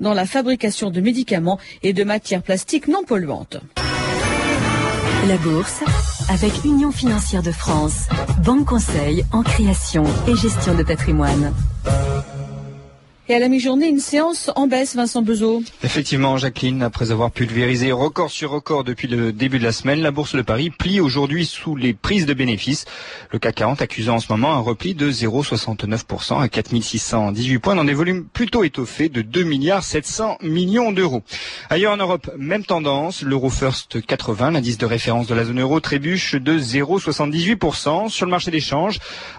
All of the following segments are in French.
dans la fabrication de médicaments et de matières plastiques non polluantes. La bourse avec Union financière de France, banque conseil en création et gestion de patrimoine. Et à la mi-journée, une séance en baisse, Vincent Bezot. Effectivement, Jacqueline, après avoir pulvérisé record sur record depuis le début de la semaine, la bourse de Paris plie aujourd'hui sous les prises de bénéfices. Le CAC 40 accusant en ce moment un repli de 0,69% à 4618 points dans des volumes plutôt étoffés de 2 milliards 700 millions d'euros. Ailleurs en Europe, même tendance, l'Euro First 80, l'indice de référence de la zone euro, trébuche de 0,78% sur le marché des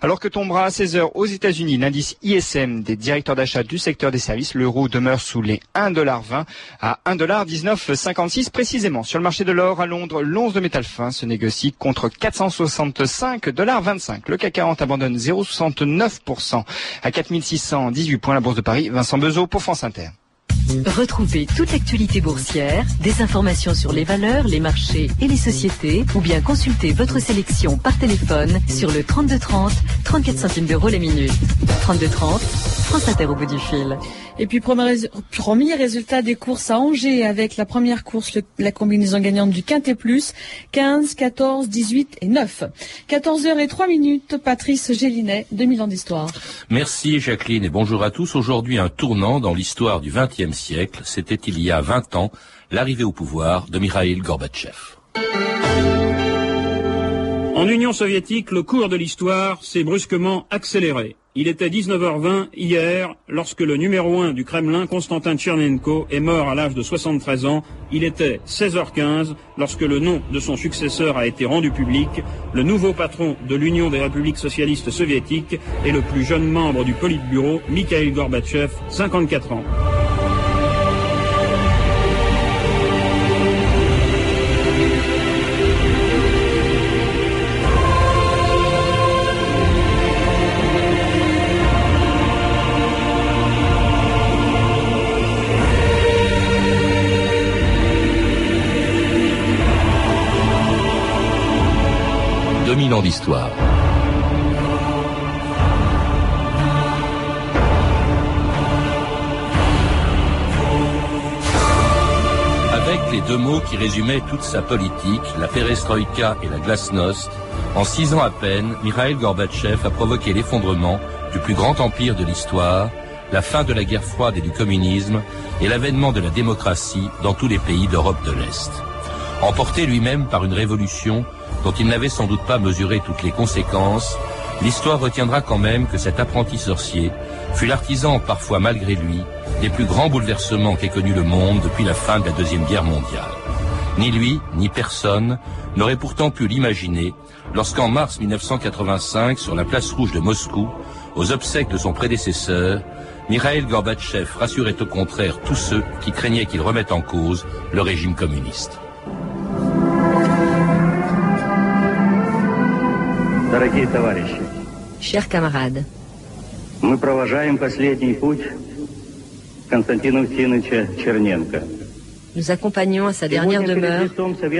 alors que tombera à 16h aux États-Unis l'indice ISM des directeurs d'achat du secteur des services, l'euro demeure sous les 1,20$ à 1,1956 précisément. Sur le marché de l'or à Londres, l'once de métal fin se négocie contre 465,25$. Le CAC 40 abandonne 0,69% à 4618 points. La Bourse de Paris, Vincent Bezot pour France Inter. Retrouvez toute l'actualité boursière, des informations sur les valeurs, les marchés et les sociétés, ou bien consultez votre sélection par téléphone sur le 3230, 34 centimes d'euros la minute. 3230, France Inter au bout du fil. Et puis premier, résultat des courses à Angers avec la première course, la combinaison gagnante du Quintet Plus, 15, 14, 18 et 9. 14 heures et 3 minutes, Patrice Gélinet, 2000 ans d'histoire. Merci Jacqueline et bonjour à tous. Aujourd'hui un tournant dans l'histoire du XXe siècle. C'était il y a 20 ans l'arrivée au pouvoir de Mikhail Gorbatchev. En Union soviétique, le cours de l'histoire s'est brusquement accéléré. Il était 19h20 hier lorsque le numéro 1 du Kremlin, Konstantin Tchernenko, est mort à l'âge de 73 ans. Il était 16h15 lorsque le nom de son successeur a été rendu public. Le nouveau patron de l'Union des républiques socialistes soviétiques est le plus jeune membre du Politburo, Mikhail Gorbatchev, 54 ans. 2000 ans d'histoire. Avec les deux mots qui résumaient toute sa politique, la perestroïka et la glasnost, en six ans à peine, Mikhail Gorbatchev a provoqué l'effondrement du plus grand empire de l'histoire, la fin de la guerre froide et du communisme et l'avènement de la démocratie dans tous les pays d'Europe de l'Est. Emporté lui-même par une révolution dont il n'avait sans doute pas mesuré toutes les conséquences, l'histoire retiendra quand même que cet apprenti sorcier fut l'artisan, parfois malgré lui, des plus grands bouleversements qu'ait connu le monde depuis la fin de la Deuxième Guerre mondiale. Ni lui, ni personne n'aurait pourtant pu l'imaginer lorsqu'en mars 1985, sur la place rouge de Moscou, aux obsèques de son prédécesseur, Mikhail Gorbatchev rassurait au contraire tous ceux qui craignaient qu'il remette en cause le régime communiste. Chers camarades, nous accompagnons à sa dernière demeure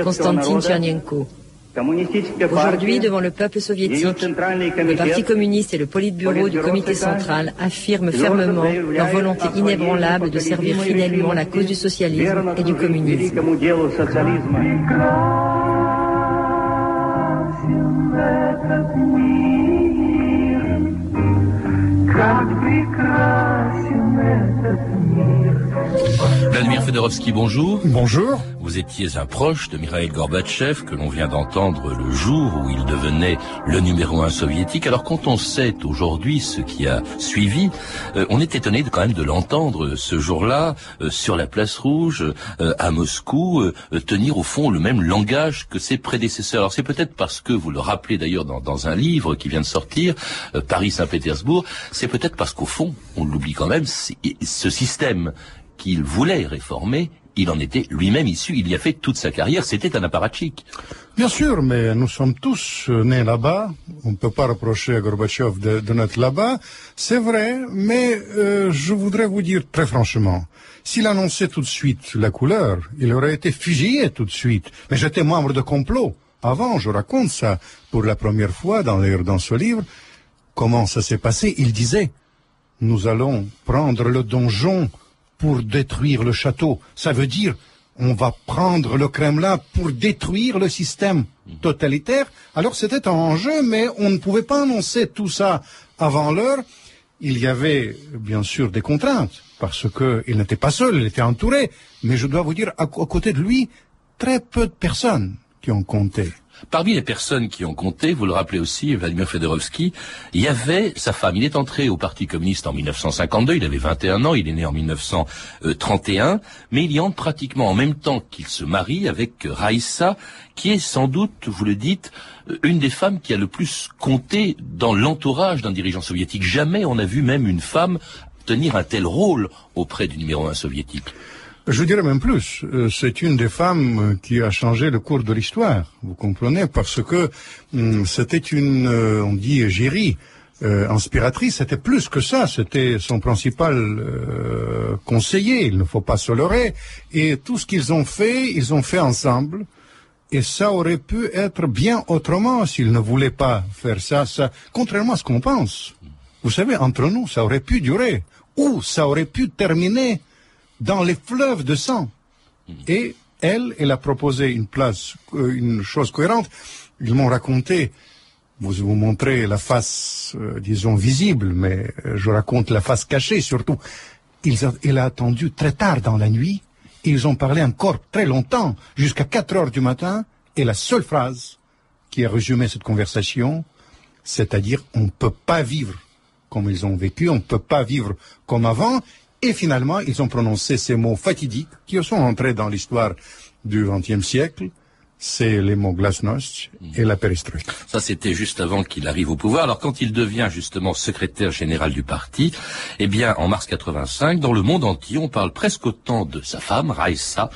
Konstantin Tchernenko. Aujourd'hui, devant le peuple soviétique, le Parti communiste et le Politburo du Comité central affirment fermement leur volonté inébranlable de servir fidèlement la cause du socialisme et du communisme. Этот мир, как прекрасен этот мир. Vladimir Fedorovski, bonjour. Bonjour. Vous étiez un proche de Mikhail Gorbatchev que l'on vient d'entendre le jour où il devenait le numéro un soviétique. Alors quand on sait aujourd'hui ce qui a suivi, euh, on est étonné de, quand même de l'entendre ce jour-là euh, sur la place rouge euh, à Moscou tenir au fond le même langage que ses prédécesseurs. Alors c'est peut-être parce que vous le rappelez d'ailleurs dans, dans, un livre qui vient de sortir, Paris-Saint-Pétersbourg, c'est peut-être parce qu'au fond, on l'oublie quand même, ce système qu'il voulait réformer, il en était lui-même issu, il y a fait toute sa carrière, c'était un apparatchik. Bien sûr, mais nous sommes tous euh, nés là-bas, on ne peut pas reprocher à Gorbatchev de, de naître là-bas, c'est vrai, mais euh, je voudrais vous dire très franchement, s'il annonçait tout de suite la couleur, il aurait été fusillé tout de suite, mais j'étais membre de complot. Avant, je raconte ça pour la première fois dans ce livre, comment ça s'est passé, il disait, nous allons prendre le donjon pour détruire le château. Ça veut dire on va prendre le Kremlin pour détruire le système totalitaire. Alors c'était un enjeu, mais on ne pouvait pas annoncer tout ça avant l'heure. Il y avait bien sûr des contraintes, parce qu'il n'était pas seul, il était entouré. Mais je dois vous dire, à, côté de lui, très peu de personnes qui ont compté. Parmi les personnes qui ont compté, vous le rappelez aussi, Vladimir Fedorovski, il y avait sa femme. Il est entré au Parti communiste en 1952, il avait 21 ans, il est né en 1931, mais il y entre pratiquement en même temps qu'il se marie avec Raïssa, qui est sans doute, vous le dites, une des femmes qui a le plus compté dans l'entourage d'un dirigeant soviétique. Jamais on n'a vu même une femme tenir un tel rôle auprès du numéro un soviétique. Je dirais même plus, euh, c'est une des femmes euh, qui a changé le cours de l'histoire, vous comprenez, parce que hum, c'était une, euh, on dit, égérie inspiratrice, c'était plus que ça, c'était son principal conseiller, il ne faut pas se leurrer, et tout ce qu'ils ont fait, ils ont fait ensemble, et ça aurait pu être bien autrement s'ils ne voulaient pas faire ça, ça, contrairement à ce qu'on pense. Vous savez, entre nous, ça aurait pu durer, ou ça aurait pu terminer dans les fleuves de sang. Et elle, elle a proposé une place, euh, une chose cohérente. Ils m'ont raconté, vous vous montrez la face, euh, disons, visible, mais euh, je raconte la face cachée surtout. Ils a, elle a attendu très tard dans la nuit. Ils ont parlé encore très longtemps, jusqu'à 4 heures du matin. Et la seule phrase qui a résumé cette conversation, c'est-à-dire on ne peut pas vivre comme ils ont vécu, on ne peut pas vivre comme avant, et finalement, ils ont prononcé ces mots fatidiques qui sont entrés dans l'histoire du XXe siècle. C'est les mots glasnost et la perestroïka. Ça, c'était juste avant qu'il arrive au pouvoir. Alors, quand il devient justement secrétaire général du parti, eh bien, en mars 85, dans le monde entier, on parle presque autant de sa femme, Raissa,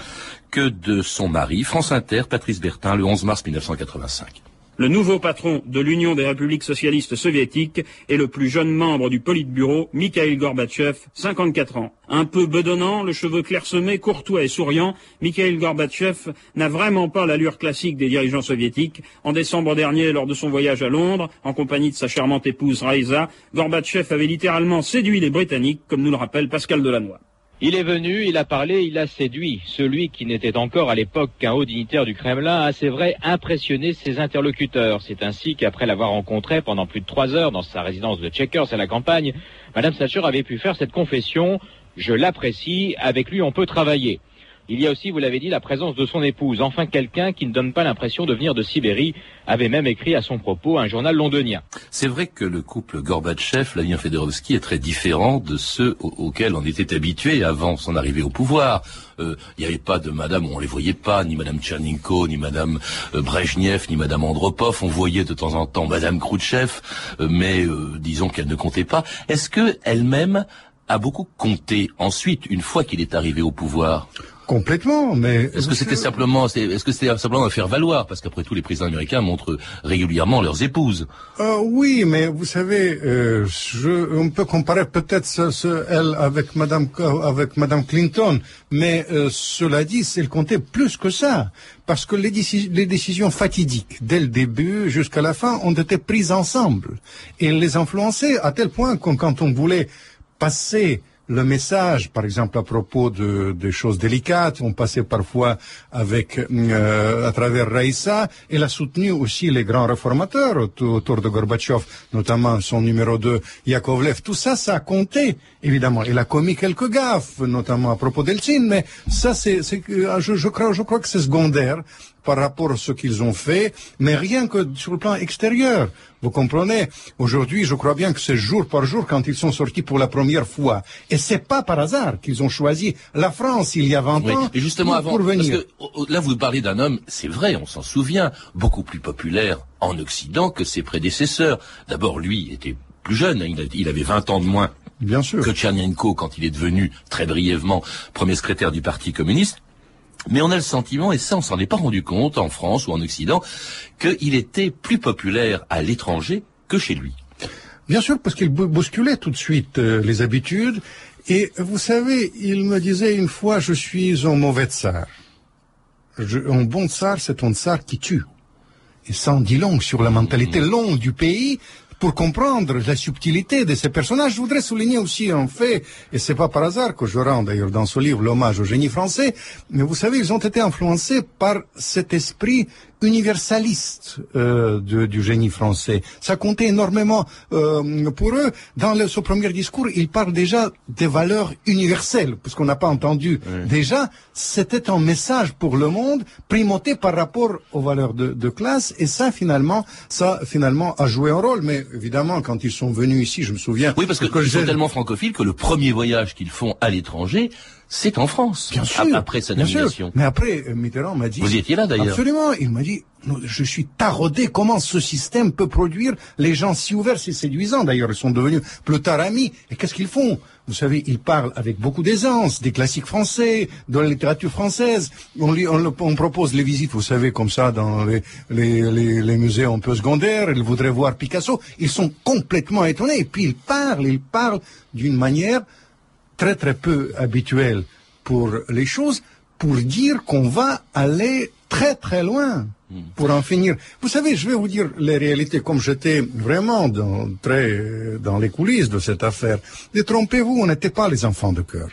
que de son mari, France Inter, Patrice Bertin, le 11 mars 1985. Le nouveau patron de l'Union des républiques socialistes soviétiques est le plus jeune membre du Politburo, Mikhail Gorbatchev, 54 ans. Un peu bedonnant, le cheveu clairsemé, courtois et souriant, Mikhail Gorbatchev n'a vraiment pas l'allure classique des dirigeants soviétiques. En décembre dernier, lors de son voyage à Londres, en compagnie de sa charmante épouse Raisa, Gorbatchev avait littéralement séduit les Britanniques, comme nous le rappelle Pascal Delannoy. Il est venu, il a parlé, il a séduit. Celui qui n'était encore à l'époque qu'un haut dignitaire du Kremlin a, c'est vrai, impressionné ses interlocuteurs. C'est ainsi qu'après l'avoir rencontré pendant plus de trois heures dans sa résidence de Checkers à la campagne, Madame Thatcher avait pu faire cette confession. Je l'apprécie, avec lui on peut travailler. Il y a aussi, vous l'avez dit, la présence de son épouse, enfin quelqu'un qui ne donne pas l'impression de venir de Sibérie, avait même écrit à son propos un journal londonien. C'est vrai que le couple Gorbatchev, Vladimir Fedorovski, est très différent de ceux auxquels on était habitué avant son arrivée au pouvoir. Euh, il n'y avait pas de madame, on les voyait pas, ni madame Tchernenko, ni madame euh, Brejnev, ni madame Andropov. On voyait de temps en temps madame Khrouchtchev, euh, mais disons qu'elle ne comptait pas. Est-ce que elle-même a beaucoup compté ensuite, une fois qu'il est arrivé au pouvoir. Complètement, mais est-ce que c'était simplement, est-ce que c'était simplement un faire valoir, parce qu'après tout, les présidents américains montrent régulièrement leurs épouses. Euh, oui, mais vous savez, euh, je, on peut comparer peut-être ce, ce, elle avec Madame avec Madame Clinton, mais euh, cela dit, elle comptait plus que ça, parce que les, les décisions fatidiques dès le début jusqu'à la fin ont été prises ensemble. Et les influençaient à tel point que quand on voulait passer le message, par exemple à propos de, de choses délicates, on passait parfois avec euh, à travers Raïssa. Elle a soutenu aussi les grands réformateurs autour, de Gorbatchev, notamment son numéro 2, Yakovlev. Tout ça, ça a compté, évidemment. Elle a commis quelques gaffes, notamment à propos d'Eltsine, mais ça, c'est, je, je, crois, je crois que c'est secondaire par rapport à ce qu'ils ont fait, mais rien que sur le plan extérieur. Vous comprenez? Aujourd'hui, je crois bien que c'est jour par jour quand ils sont sortis pour la première fois. Et c'est pas par hasard qu'ils ont choisi la France il y a 20 ans et justement avant, venir. Parce que, là, vous parlez d'un homme, c'est vrai, on s'en souvient, beaucoup plus populaire en Occident que ses prédécesseurs. D'abord, lui était plus jeune, hein, il, avait 20 ans de moins Bien sûr. que Tchernenko quand il est devenu très brièvement premier secrétaire du Parti communiste. Mais on a le sentiment, et ça on s'en est pas rendu compte en France ou en Occident, qu'il était plus populaire à l'étranger que chez lui. Bien sûr, parce qu'il bousculait tout de suite euh, les habitudes. Et vous savez, il me disait une fois, je suis un mauvais tsar. un bon tsar, c'est un tsar qui tue. Et ça en dit long sur la mentalité longue du pays, pour comprendre la subtilité de ces personnages. Je voudrais souligner aussi un fait, et c'est pas par hasard que je rends d'ailleurs dans ce livre l'hommage au génie français, mais vous savez, ils ont été influencés par cet esprit universaliste euh, de, du génie français. Ça comptait énormément euh, pour eux. Dans le, ce premier discours, ils parlent déjà des valeurs universelles, puisqu'on n'a pas entendu. Déjà, c'était un message pour le monde primauté par rapport aux valeurs de, de, classe, et ça finalement, ça finalement a joué un rôle. Mais évidemment, quand ils sont venus ici, je me souviens. Oui, parce que, que sont tellement francophiles que le premier voyage qu'ils font à l'étranger, c'est en France. Bien sûr. Après sa nomination. Mais après, Mitterrand m'a dit. Vous étiez là d'ailleurs. Absolument. Il m'a dit, je suis taraudé comment ce système peut produire les gens si ouverts, si séduisants. D'ailleurs, ils sont devenus plus tard amis. Et qu'est-ce qu'ils font? Vous savez, ils parlent avec beaucoup d'aisance des classiques français, de la littérature française. On, on, propose les visites, vous savez, comme ça, dans les, les, les, les musées un peu secondaires. Ils voudraient voir Picasso. Ils sont complètement étonnés. Et puis ils parlent, ils parlent d'une manière très très peu habituelle pour les choses, pour dire qu'on va aller très très loin pour en finir. Vous savez, je vais vous dire les réalités comme j'étais vraiment dans, très dans les coulisses de cette affaire. Détrompez-vous, on n'était pas les enfants de cœur.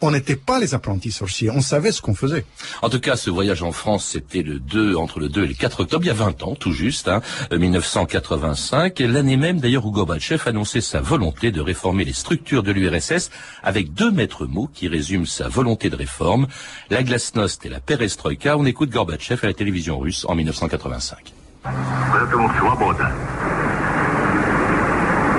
On n'était pas les apprentis sorciers, on savait ce qu'on faisait. En tout cas, ce voyage en France, c'était le 2, entre le 2 et le 4 octobre, il y a 20 ans, tout juste, hein, 1985, et l'année même, d'ailleurs, où Gorbatchev annonçait sa volonté de réformer les structures de l'URSS avec deux maîtres mots qui résument sa volonté de réforme, la glasnost et la perestroïka. On écoute Gorbatchev à la télévision russe en 1985.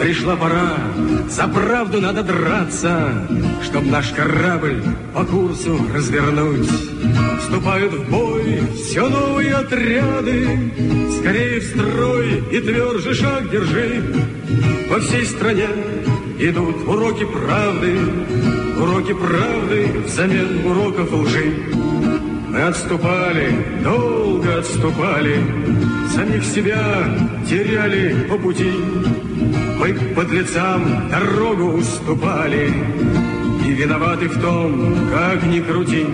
Пришла пора, за правду надо драться, Чтоб наш корабль по курсу развернуть. Вступают в бой все новые отряды, Скорее в строй и тверже шаг держи. По всей стране идут уроки правды, Уроки правды взамен уроков лжи. Мы отступали, долго отступали, Самих себя теряли по пути. Мы подлецам дорогу уступали И виноваты в том, как ни крути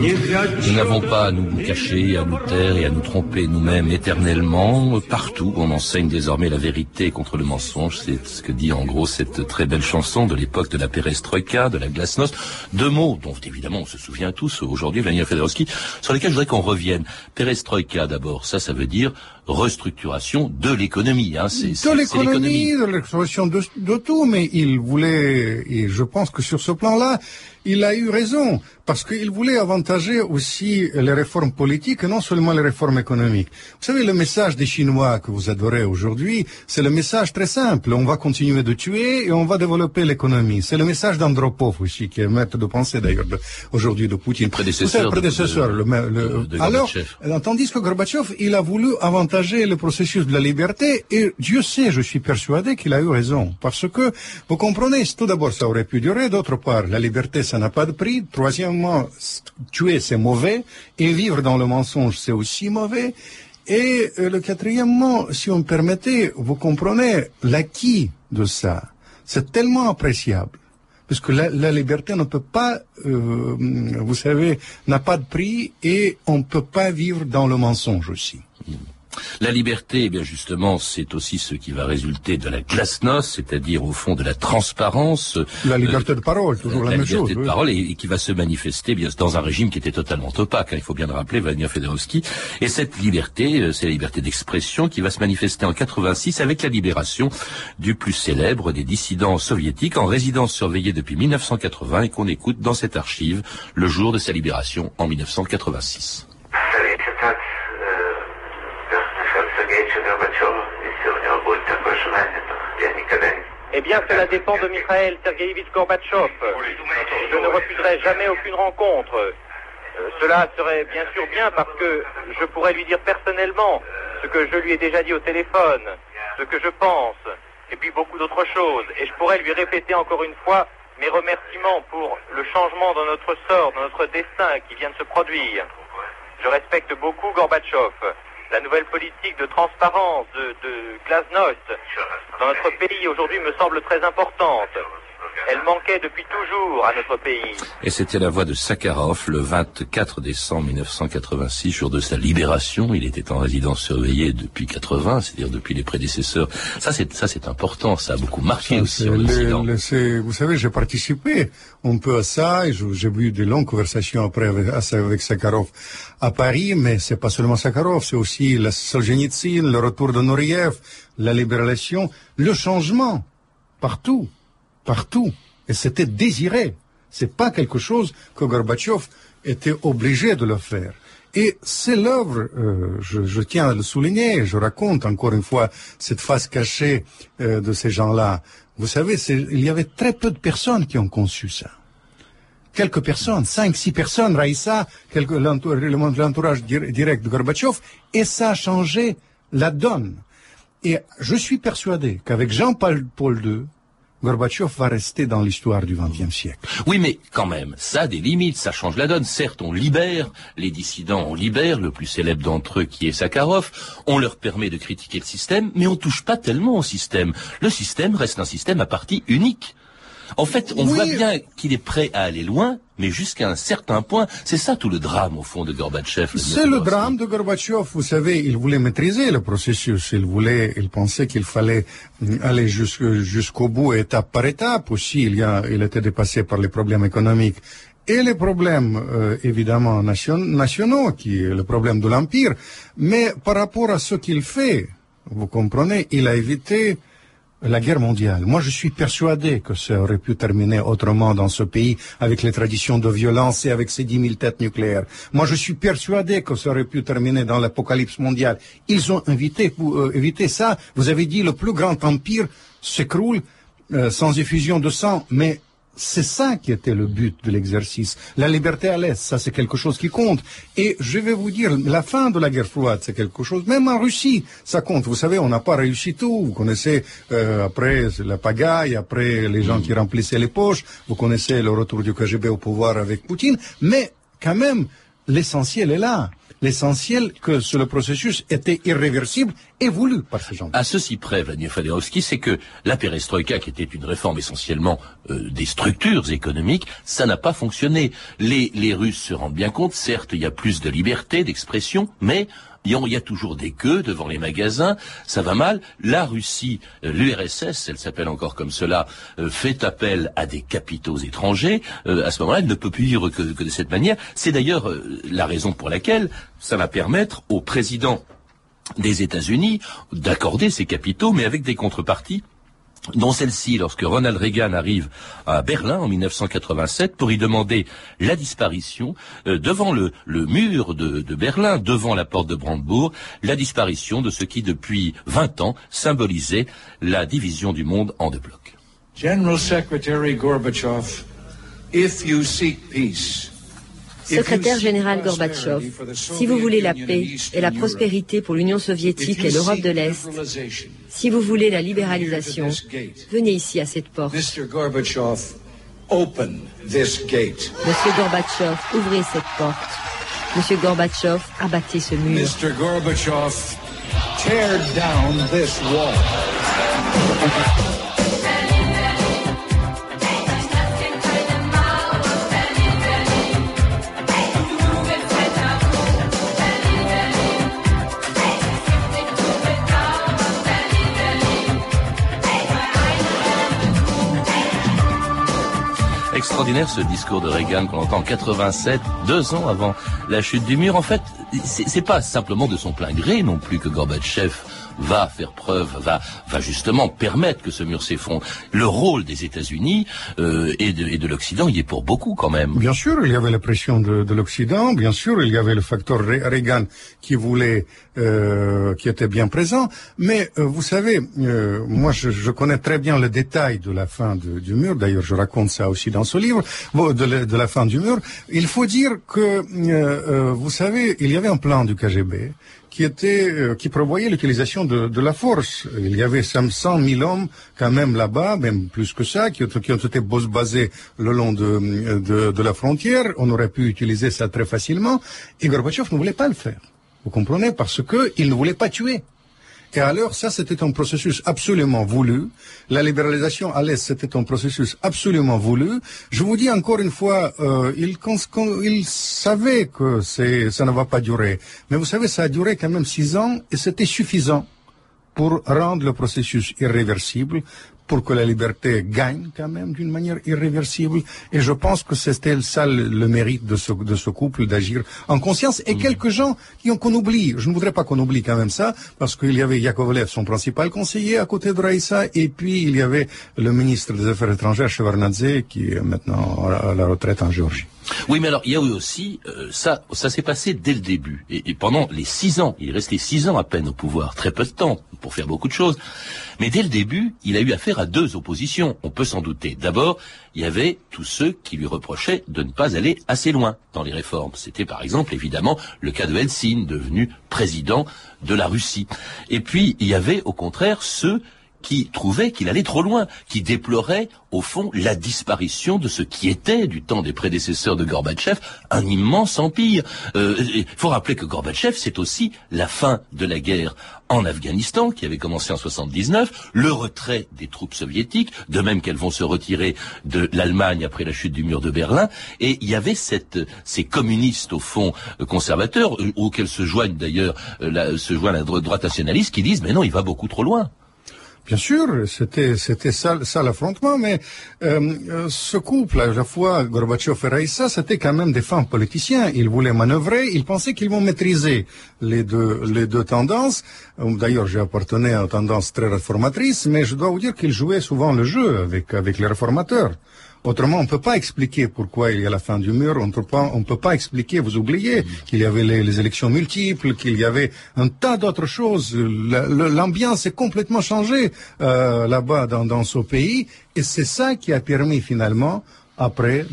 Nous n'avons pas à nous cacher, à nous taire et à nous tromper nous-mêmes éternellement. Partout, on enseigne désormais la vérité contre le mensonge. C'est ce que dit en gros cette très belle chanson de l'époque de la perestroïka, de la glasnost. Deux mots dont évidemment on se souvient tous aujourd'hui, Vladimir Fedorovski, sur lesquels je voudrais qu'on revienne. Perestroïka d'abord, ça, ça veut dire restructuration de l'économie. Hein. C'est, de l'économie, de l'exploration de, de tout, mais il voulait, et je pense que sur ce plan-là, il a eu raison, parce qu'il voulait avantager aussi les réformes politiques et non seulement les réformes économiques. Vous savez, le message des Chinois que vous adorez aujourd'hui, c'est le message très simple. On va continuer de tuer et on va développer l'économie. C'est le message d'Andropov aussi, qui est maître de pensée d'ailleurs aujourd'hui de Poutine. Prédécesseur. prédécesseur. De, le, le, de, de alors, tandis que Gorbatchev, il a voulu avantager le processus de la liberté et Dieu sait, je suis persuadé qu'il a eu raison. Parce que, vous comprenez, tout d'abord, ça aurait pu durer. D'autre part, la liberté, ça n'a pas de prix. Troisièmement, tuer, c'est mauvais. Et vivre dans le mensonge, c'est aussi mauvais. Et euh, le quatrièmement, si on me permettait, vous comprenez l'acquis de ça. C'est tellement appréciable. Parce que la, la liberté ne peut pas, euh, vous savez, n'a pas de prix et on ne peut pas vivre dans le mensonge aussi. La liberté, eh bien justement, c'est aussi ce qui va résulter de la glasnost, c'est-à-dire au fond de la transparence. La liberté euh, de parole, toujours la, la même liberté chose. de oui. parole et, et, qui va se manifester bien dans un régime qui était totalement opaque. Hein, il faut bien le rappeler, Vladimir Fedorovski. Et cette liberté, euh, c'est la liberté d'expression qui va se manifester en 86 avec la libération du plus célèbre des dissidents soviétiques en résidence surveillée depuis 1980 et qu'on écoute dans cette archive le jour de sa libération en 1986. Eh bien, cela dépend de Mikhail Sergeyevich Gorbatchev. Je ne refuserai jamais aucune rencontre. Euh, cela serait bien sûr bien parce que je pourrais lui dire personnellement ce que je lui ai déjà dit au téléphone, ce que je pense, et puis beaucoup d'autres choses. Et je pourrais lui répéter encore une fois mes remerciements pour le changement dans notre sort, dans notre destin qui vient de se produire. Je respecte beaucoup Gorbatchev. La nouvelle politique de transparence de, Glasnost dans notre pays aujourd'hui me semble très importante. Elle manquait depuis toujours à notre pays. Et c'était la voix de Sakharov le 24 décembre 1986, jour de sa libération. Il était en résidence surveillée depuis 80, c'est-à-dire depuis les prédécesseurs. Ça, c'est ça, c'est important. Ça a beaucoup marqué aussi. Vous savez, j'ai participé un peu à ça et j'ai eu de longues conversations après avec, avec Sakharov à Paris. Mais c'est pas seulement Sakharov, c'est aussi la Solzhenitsyn, le retour de Nouriev, la libération, le changement partout partout. Et c'était désiré. C'est pas quelque chose que Gorbatchev était obligé de le faire. Et c'est l'œuvre, euh, je, tiens à le souligner, je raconte encore une fois cette face cachée euh, de ces gens-là. Vous savez, il y avait très peu de personnes qui ont conçu ça. Quelques personnes, cinq, six personnes, Raïssa, l'entourage direct de Gorbatchev, et ça a changé la donne. Et je suis persuadé qu'avec Jean-Paul II, Gorbatchev va rester dans l'histoire du XXe siècle. Oui, mais quand même, ça a des limites, ça change la donne. Certes, on libère les dissidents, on libère le plus célèbre d'entre eux qui est Sakharov, on leur permet de critiquer le système, mais on touche pas tellement au système. Le système reste un système à partie unique. En fait, on voit bien qu'il est prêt à aller loin, mais jusqu'à un certain point, c'est ça tout le drame au fond de Gorbatchev. C'est le drame de Gorbatchev. Vous savez, il voulait maîtriser le processus. Il voulait, il pensait qu'il fallait aller jusqu'au bout, étape par étape. Aussi, il, y a, il était dépassé par les problèmes économiques et les problèmes euh, évidemment nationaux, qui est le problème de l'empire. Mais par rapport à ce qu'il fait, vous comprenez, il a évité la guerre mondiale. Moi, je suis persuadé que ça aurait pu terminer autrement dans ce pays avec les traditions de violence et avec ces dix mille têtes nucléaires. Moi, je suis persuadé que ça aurait pu terminer dans l'apocalypse mondiale. Ils ont invité pour euh, éviter ça. Vous avez dit le plus grand empire s'écroule euh, sans effusion de sang, mais c'est ça qui était le but de l'exercice. La liberté à l'Est, ça c'est quelque chose qui compte. Et je vais vous dire, la fin de la guerre froide, c'est quelque chose, même en Russie, ça compte. Vous savez, on n'a pas réussi tout. Vous connaissez, euh, après la pagaille, après les gens qui remplissaient les poches, vous connaissez le retour du KGB au pouvoir avec Poutine, mais quand même, l'essentiel est là l'essentiel que le processus était irréversible et voulu par ces gens. À ceci près, Vladimir Federovski, c'est que la perestroïka, qui était une réforme essentiellement euh, des structures économiques, ça n'a pas fonctionné. Les, les Russes se rendent bien compte, certes, il y a plus de liberté d'expression, mais il y a toujours des queues devant les magasins, ça va mal. La Russie, euh, l'URSS, elle s'appelle encore comme cela, euh, fait appel à des capitaux étrangers. Euh, à ce moment-là, elle ne peut plus vivre que, de cette manière. C'est d'ailleurs la raison pour laquelle ça va permettre au président des États-Unis d'accorder ces capitaux, mais avec des contreparties dont celle-ci lorsque Ronald Reagan arrive à Berlin en 1987 pour y demander la disparition euh, devant le, mur de, de, Berlin, devant la porte de Brandebourg, la disparition de ce qui depuis 20 ans symbolisait la division du monde en deux blocs. General Secretary Gorbachev, if you seek peace, Secrétaire général Gorbatchev, si vous voulez la paix et la prospérité pour l'Union soviétique et l'Europe de l'Est, si vous voulez la libéralisation, venez ici à cette porte. Monsieur Gorbatchev, ouvrez cette porte. Monsieur Gorbatchev, abattez ce mur. tear down this wall. Ce discours de Reagan qu'on entend en 87, deux ans avant la chute du mur. En fait, c'est pas simplement de son plein gré non plus que Gorbatchev va faire preuve, va, va justement permettre que ce mur s'effondre. Le rôle des États-Unis euh, et de, et de l'Occident y est pour beaucoup quand même. Bien sûr, il y avait la pression de, de l'Occident, bien sûr, il y avait le facteur Reagan qui voulait, euh, qui était bien présent, mais euh, vous savez, euh, moi je, je, connais très bien le détail de la fin du mur, d'ailleurs je raconte ça aussi dans ce livre, de la, de la fin du mur. Il faut dire que, euh, vous savez, il y avait un plan du KGB qui était, euh, qui prévoyait l'utilisation de, de, la force. Il y avait 500 000 hommes quand même là-bas, même plus que ça, qui, qui ont été basés le long de, de, de, la frontière. On aurait pu utiliser ça très facilement. Et Gorbatchev ne voulait pas le faire. Vous comprenez? Parce qu'il ne voulait pas tuer. Et alors, ça, c'était un processus absolument voulu. La libéralisation à l'Est, c'était un processus absolument voulu. Je vous dis encore une fois, euh, il, savait que ça ne va pas durer. Mais vous savez, ça a duré quand même six ans et c'était suffisant pour rendre le processus irréversible, pour que la liberté gagne quand même d'une manière irréversible. Et je pense que c'était ça le, mérite de ce, de ce couple d'agir en conscience. Et mm. quelques gens qui ont qu'on oublie, je ne voudrais pas qu'on oublie quand même ça, parce qu'il y avait Yakovlev, son principal conseiller, à côté de Raïssa, et puis il y avait le ministre des Affaires étrangères, Shevardnadze, qui est maintenant à la retraite en Géorgie. Oui, mais alors il y a eu aussi euh, ça. Ça s'est passé dès le début et, pendant les six ans. Il est resté six ans à peine au pouvoir, très peu de temps pour faire beaucoup de choses. Mais dès le début, il a eu affaire à deux oppositions. On peut s'en douter. D'abord, il y avait tous ceux qui lui reprochaient de ne pas aller assez loin dans les réformes. C'était par exemple évidemment le cas de Helsinki, devenu président de la Russie. Et puis il y avait au contraire ceux qui trouvait qu'il allait trop loin, qui déplorait au fond la disparition de ce qui était du temps des prédécesseurs de Gorbatchev un immense empire. Il euh, faut rappeler que Gorbatchev, c'est aussi la fin de la guerre en Afghanistan, qui avait commencé en 79, le retrait des troupes soviétiques, de même qu'elles vont se retirer de l'Allemagne après la chute du mur de Berlin, et il y avait ces communistes au fond conservateurs, euh, auxquels se joignent d'ailleurs, euh, se joignent la droite nationaliste, qui disent mais non, il va beaucoup trop loin. Bien sûr, c'était c'était ça, ça l'affrontement, mais euh, euh, ce couple, à la fois Gorbatchev et Raïssa, c'était quand même des femmes politiciens. Ils voulaient manœuvrer, ils pensaient qu'ils vont maîtriser les deux les deux tendances. Euh, d'ailleurs, j'ai appartenu à une tendance très réformatrice, mais je dois vous dire qu'ils jouaient souvent le jeu avec avec les réformateurs. Autrement, on ne peut pas expliquer pourquoi il y a la fin du mur. On ne peut pas, expliquer, vous oubliez, qu'il y avait les, élections multiples, qu'il y avait un tas d'autres choses. L'ambiance est complètement changée euh, là-bas dans, ce pays. Et c'est ça qui a permis finalement après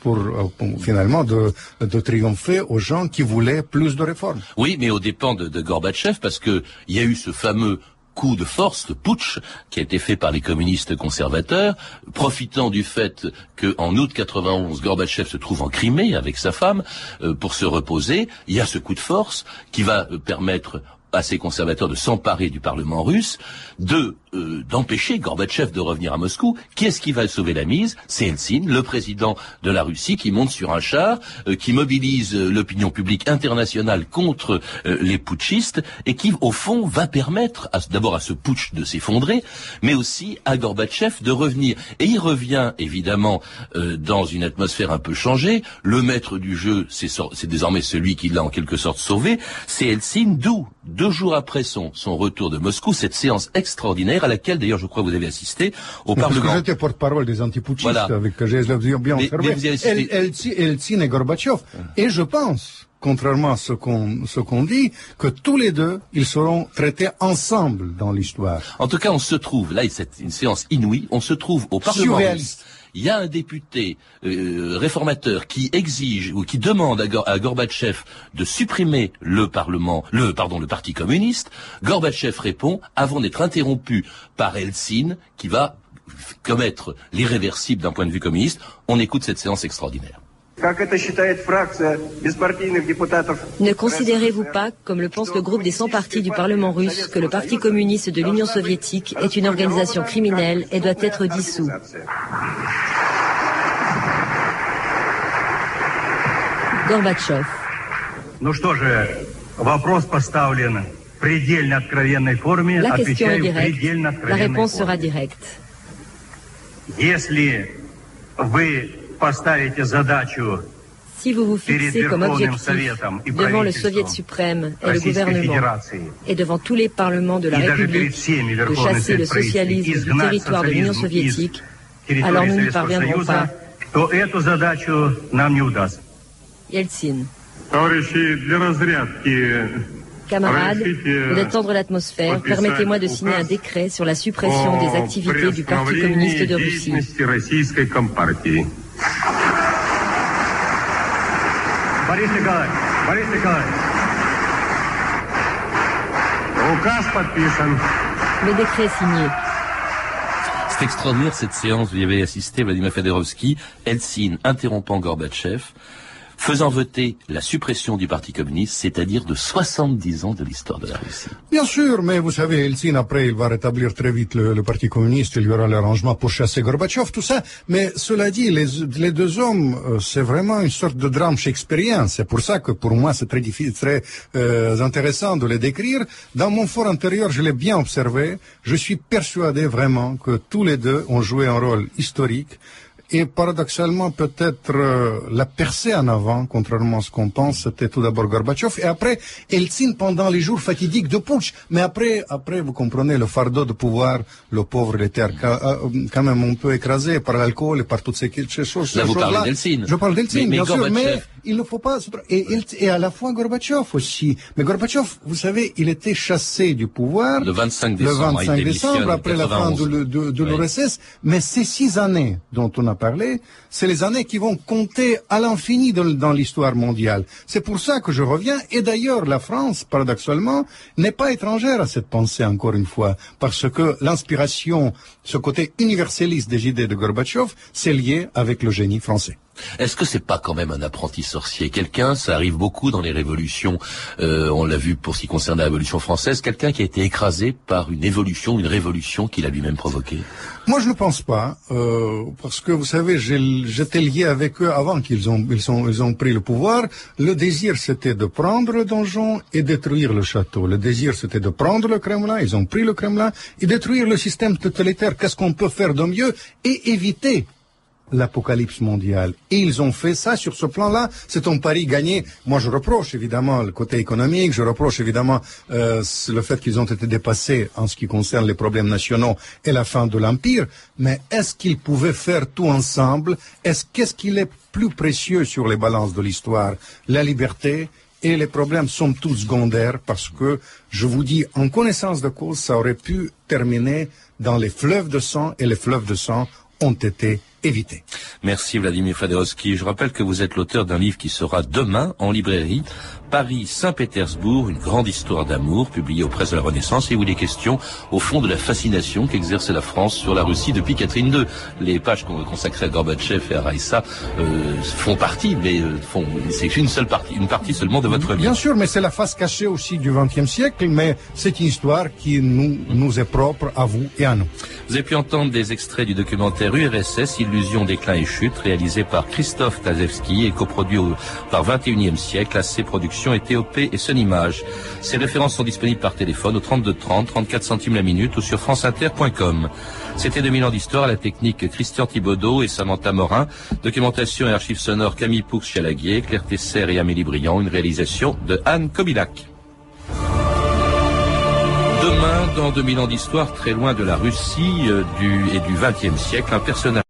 pour, pour, finalement de, triompher aux gens qui voulaient plus de réformes. Oui, mais au dépend de, de Gorbatchev, parce que il y a eu ce fameux coup de force, le putsch, qui a été fait par les communistes conservateurs, profitant du fait qu'en août 91, Gorbatchev se trouve en Crimée avec sa femme euh, pour se reposer. Il y a ce coup de force qui va euh, permettre à ces conservateurs de s'emparer du Parlement russe, de euh, d'empêcher Gorbatchev de revenir à Moscou. Qui est-ce qui va sauver la mise? C'est Helsinki, le président de la Russie, qui monte sur un char, euh, qui mobilise euh, l'opinion publique internationale contre les putschistes et qui, au fond, va permettre d'abord à ce putsch de s'effondrer, mais aussi à Gorbatchev de revenir. Et il revient évidemment dans une atmosphère un peu changée. Le maître du jeu, c'est désormais celui qui l'a en quelque sorte sauvé, c'est Helsinki, d'où deux jours après son, son retour de Moscou, cette séance extraordinaire à laquelle d'ailleurs je crois que vous avez assisté au mais Parlement. J'étais porte-parole des antiputschistes voilà. avec bien observé. Eltsine et Gorbatchev. Et je pense, contrairement à ce qu'on ce qu'on dit, que tous les deux, ils seront traités ensemble dans l'histoire. En tout cas, on se trouve, là, c'est une séance inouïe, on se trouve au Parlement. Surréaliste il y a un député euh, réformateur qui exige ou qui demande à, Gorbatchev de supprimer le Parlement, le pardon, le Parti communiste, Gorbatchev répond avant d'être interrompu par Helsinki qui va commettre l'irréversible d'un point de vue communiste. On écoute cette séance extraordinaire. Ne considérez-vous pas, comme le pense le groupe des 100 partis du Parlement russe, que le Parti communiste de l'Union soviétique est une organisation criminelle et doit être dissous? Gorbatchev. La question est directe. La réponse sera directe. Si vous vous fixez comme objectif devant le Soviet suprême et le gouvernement et devant tous les parlements de la République de chasser le socialisme du territoire de l'Union soviétique, alors nous n'y parviendrons pas. Yeltsin. Camarades, pour détendre l'atmosphère, permettez-moi de signer un décret sur la suppression des activités du Parti communiste de Russie. Le décret est signé. C'est extraordinaire cette séance, vous y avez assisté, Vladimir Fedorovski, Helsinki interrompant Gorbatchev, faisant voter la suppression du Parti communiste, c'est-à-dire de 70 ans de l'histoire de la Russie. Bien sûr, mais vous savez, Eltsine, après, il va rétablir très vite le, Parti communiste, il y aura l'arrangement pour chasser Gorbatchev, tout ça. Mais cela dit, les, deux hommes, euh, c'est vraiment une sorte de drame shakespearien. C'est pour ça que pour moi, c'est très difficile, très euh, intéressant de les décrire. Dans mon fort intérieur, je l'ai bien observé. Je suis persuadé vraiment que tous les deux ont joué un rôle historique et paradoxalement, peut-être euh, la percée en avant, contrairement à ce qu'on pense, c'était tout d'abord Gorbatchev, et après Eltsine pendant les jours fatidiques de Putsch. Mais après, après, vous comprenez, le fardeau de pouvoir, le pauvre, il était euh, quand même un peu écrasé par l'alcool et par toutes ces, choses. Là, vous parlez d'Eltsine. Je parle d'Eltsine, bien sûr, mais il ne faut pas... Et, et, à la fois Gorbatchev aussi. Mais Gorbatchev, vous savez, il était chassé du pouvoir... Le 25 décembre. Le 25 décembre, après la fin de, de, de l'URSS. Mais ces six années dont on a parler, c'est les années qui vont compter à l'infini dans, l'histoire mondiale. C'est pour ça que je reviens. Et d'ailleurs, la France, paradoxalement, n'est pas étrangère à cette pensée, encore une fois, parce que l'inspiration, ce côté universaliste des idées de Gorbatchev, c'est lié avec le génie français. Est-ce que c'est pas quand même un apprenti sorcier? Quelqu'un, ça arrive beaucoup dans les révolutions, euh, on l'a vu pour ce qui concerne la révolution française, quelqu'un qui a été écrasé par une évolution, une révolution qu'il a lui-même provoquée? Moi je ne pense pas, euh, parce que vous savez, j'étais lié avec eux avant qu'ils ont, ils ont, ils ont pris le pouvoir. Le désir c'était de prendre le donjon et détruire le château. Le désir c'était de prendre le Kremlin, ils ont pris le Kremlin et détruire le système totalitaire. Qu'est-ce qu'on peut faire de mieux et éviter l'apocalypse mondiale. Et ils ont fait ça sur ce plan-là. C'est un pari gagné. Moi, je reproche évidemment le côté économique, je reproche évidemment euh, le fait qu'ils ont été dépassés en ce qui concerne les problèmes nationaux et la fin de l'Empire. Mais est-ce qu'ils pouvaient faire tout ensemble? Est-ce qu'est-ce qu'il est plus précieux sur les balances de l'histoire? La liberté et les problèmes sont tous secondaires parce que, je vous dis, en connaissance de cause, ça aurait pu terminer dans les fleuves de sang et les fleuves de sang ont été éviter. Merci Vladimir Fedorovski. Je rappelle que vous êtes l'auteur d'un livre qui sera demain en librairie, Paris-Saint-Pétersbourg, une grande histoire d'amour, publié aux presses de la Renaissance, et où il est question, au fond, de la fascination qu'exerce la France sur la Russie depuis Catherine II. Les pages qu'on consacrées à Gorbatchev et à Raïssa euh, font partie, mais euh, font, c'est une seule partie, une partie seulement de votre livre. Bien sûr, mais c'est la face cachée aussi du XXe siècle, mais c'est une histoire qui nous, nous est propre à vous et à nous. Vous avez pu entendre des extraits du documentaire URSS, Illusion, déclin et chute, réalisé par Christophe Tazewski et coproduit par 21e siècle, AC Productions et TOP et Sun Image. Ces références sont disponibles par téléphone au 32 30, 34 centimes la minute ou sur franceinter.com. C'était 2000 ans d'histoire à la technique Christian Thibaudot et Samantha Morin. Documentation et archives sonores Camille Poux-Chalaguier, Claire Tesser et Amélie Briand. Une réalisation de Anne Kobilac. Demain, dans 2000 ans d'histoire, très loin de la Russie euh, du, et du XXe siècle, un personnage